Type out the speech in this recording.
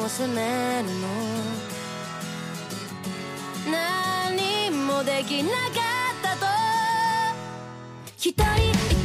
を責めるの。何もできなかったと。一人